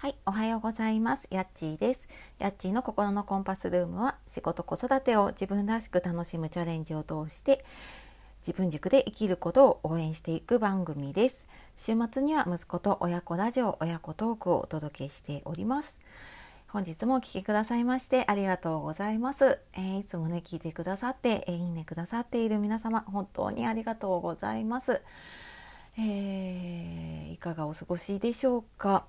はい、おはようございます。やっちーです。やっちーの心のコンパスルームは仕事子育てを自分らしく楽しむチャレンジを通して自分軸で生きることを応援していく番組です。週末には息子と親子ラジオ、親子トークをお届けしております。本日もお聴きくださいましてありがとうございます。えー、いつもね、聞いてくださって、えー、いいねくださっている皆様、本当にありがとうございます。えー、いかがお過ごしでしょうか？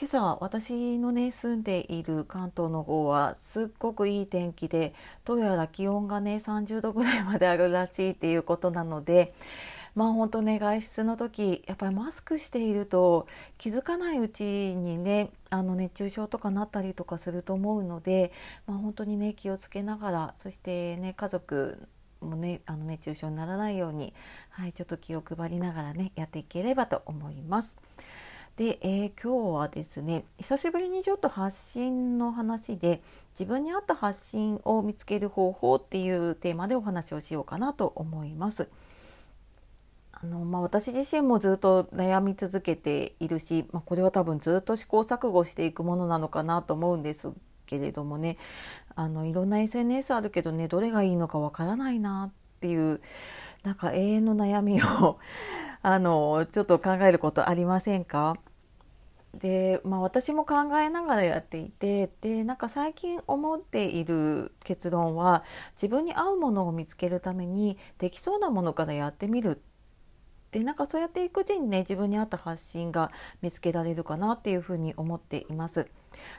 今朝私のね住んでいる関東の方はすっごくいい天気でどうやら気温がね30度ぐらいまであるらしいっていうことなのでまあ本当ね外出の時やっぱりマスクしていると気づかないうちにねあの熱中症とかなったりとかすると思うので、まあ、本当にね気をつけながらそしてね家族もねあの熱中症にならないように、はい、ちょっと気を配りながらねやっていければと思います。で、えー、今日はですね久しぶりにちょっと発信の話で自分に合った発信を見つける方法っていうテーマでお話をしようかなと思います。あのまあ、私自身もずっと悩み続けているし、まあ、これは多分ずっと試行錯誤していくものなのかなと思うんですけれどもねあのいろんな SNS あるけどねどれがいいのかわからないなっていうなんか永遠の悩みをあのちょっと考えることありませんか？で、まあ、私も考えながらやっていてでなんか最近思っている結論は自分に合うものを見つけるためにできそうなものからやってみるでなんかそうやっていくうちにね自分に合った発信が見つけられるかなっていうふうに思っています。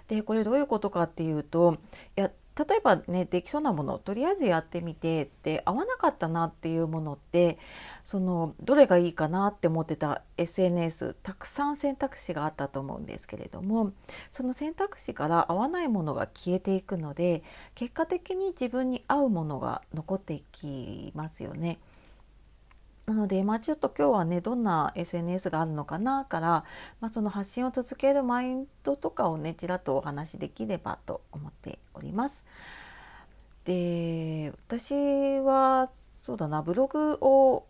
でこれどういうことかっていうといや例えばねできそうなものをとりあえずやってみてって合わなかったなっていうものってそのどれがいいかなって思ってた SNS たくさん選択肢があったと思うんですけれどもその選択肢から合わないものが消えていくので結果的に自分に合うものが残っていきますよね。なので、まあ、ちょっと今日はねどんな SNS があるのかなから、まあ、その発信を続けるマインドとかをねちらっとお話しできればと思っております。で私はそうだなブログを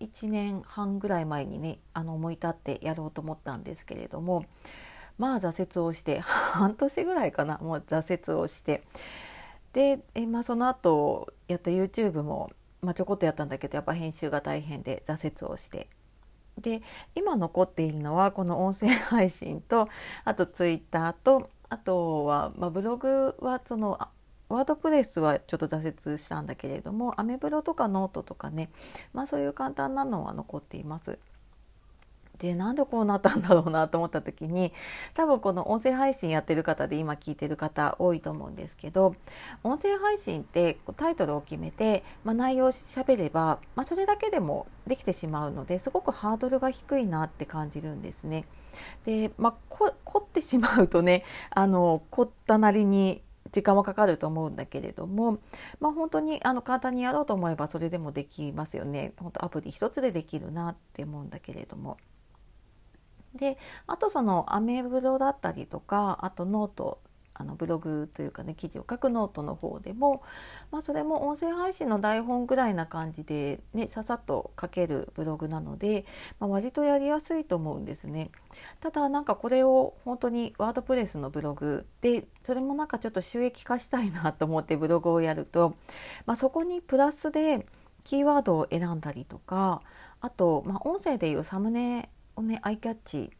1年半ぐらい前にねあの思い立ってやろうと思ったんですけれどもまあ挫折をして 半年ぐらいかなもう挫折をしてでえ、まあ、その後やった YouTube もまあ、ちょこっとやったんだけどやっぱ編集が大変で挫折をしてで今残っているのはこの音声配信とあとツイッターとあとは、まあ、ブログはその WordPress はちょっと挫折したんだけれどもアメブロとかノートとかね、まあ、そういう簡単なのは残っています。でなんでこうなったんだろうなと思った時に多分この音声配信やってる方で今聞いてる方多いと思うんですけど音声配信ってタイトルを決めて、まあ、内容をしゃべれば、まあ、それだけでもできてしまうのですごくハードルが低いなって感じるんですね。で、まあ、凝ってしまうとねあの凝ったなりに時間はかかると思うんだけれども、まあ、本当にあの簡単にやろうと思えばそれでもできますよね。本当アプリ一つでできるなって思うんだけれども。であとそのアメブロだったりとかあとノートあのブログというかね記事を書くノートの方でも、まあ、それも音声配信の台本ぐらいな感じで、ね、ささっと書けるブログなので、まあ、割とやりやすいと思うんですね。ただなんかこれを本当に WordPress のブログでそれもなんかちょっと収益化したいなと思ってブログをやると、まあ、そこにプラスでキーワードを選んだりとかあと、まあ、音声でいうサムネをねアイキャッチ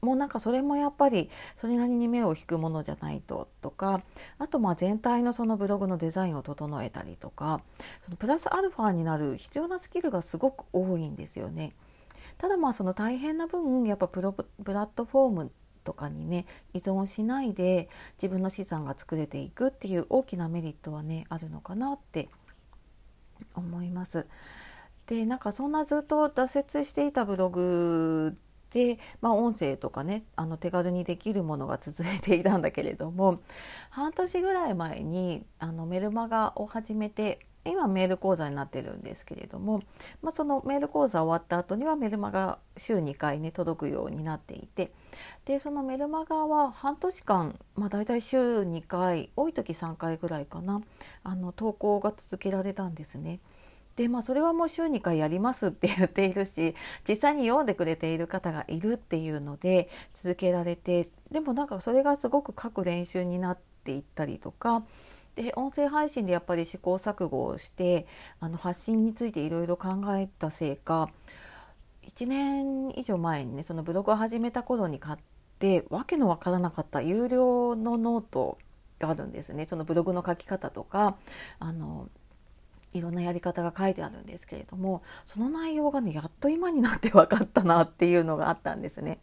もうなんかそれもやっぱりそれなりに目を引くものじゃないととかあとまあ全体のそのブログのデザインを整えたりとかそのプラスアルファになる必要なスキルがすごく多いんですよね。ただまあその大変な分やっぱプロプラットフォームとかにね依存しないで自分の資産が作れていくっていう大きなメリットはねあるのかなって思います。でなんかそんなずっと挫折していたブログで、まあ、音声とかねあの手軽にできるものが続いていたんだけれども 半年ぐらい前にあのメルマガを始めて今メール講座になってるんですけれども、まあ、そのメール講座終わった後にはメルマガ週2回ね届くようになっていてでそのメルマガは半年間、まあ、大体週2回多い時3回ぐらいかなあの投稿が続けられたんですね。でまあそれはもう週2回やりますって言っているし実際に読んでくれている方がいるっていうので続けられてでもなんかそれがすごく書く練習になっていったりとかで音声配信でやっぱり試行錯誤をしてあの発信についていろいろ考えたせいか1年以上前にねそのブログを始めた頃に買ってわけのわからなかった有料のノートがあるんですね。そのブログの書き方とかあのいろんなやり方が書いてあるんですけれどもその内容がねやっと今になって分かったなっていうのがあったんですね。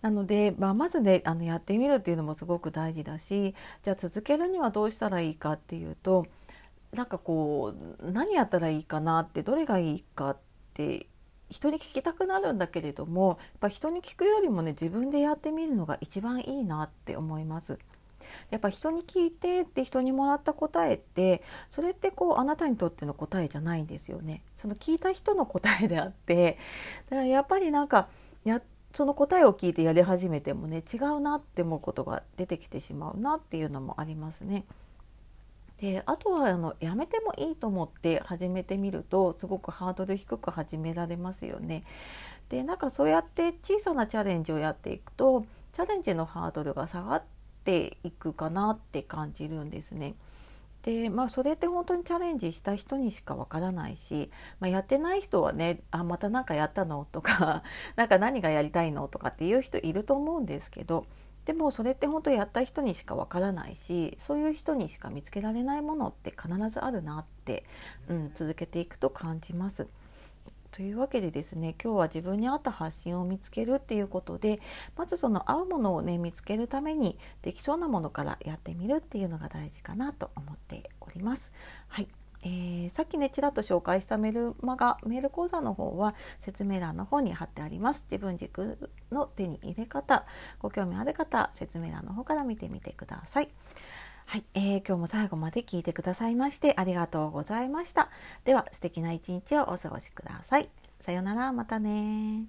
なので、まあ、まずねあのやってみるっていうのもすごく大事だしじゃあ続けるにはどうしたらいいかっていうとなんかこう何やったらいいかなってどれがいいかって人に聞きたくなるんだけれどもやっぱ人に聞くよりもね自分でやってみるのが一番いいなって思います。やっぱ人に聞いてって人にもらった答えってそれってこうあなたにとっての答えじゃないんですよね。その聞いた人の答えであってだからやっぱりなんかやその答えを聞いてやり始めてもね違うなって思うことが出てきてしまうなっていうのもありますね。であとはあのやめてもいいと思って始めてみるとすごくハードル低く始められますよね。でなんかそうやって小さなチャレンジをやっていくとチャレンジのハードルが下がってていくかなって感じるんですね。でまあそれって本当にチャレンジした人にしかわからないし、まあ、やってない人はねあまた何かやったのとか 何か何がやりたいのとかっていう人いると思うんですけどでもそれって本当やった人にしかわからないしそういう人にしか見つけられないものって必ずあるなって、うん、続けていくと感じます。というわけでですね今日は自分に合った発信を見つけるっていうことでまずその合うものをね見つけるためにできそうなものからやってみるっていうのが大事かなと思っております。はい。えー、さっきねちらっと紹介したメルマガメール講座の方は説明欄の方に貼ってあります。自分軸の手に入れ方ご興味ある方説明欄の方から見てみてください。はい、えー、今日も最後まで聞いてくださいましてありがとうございました。では素敵な一日をお過ごしください。さようなら。またね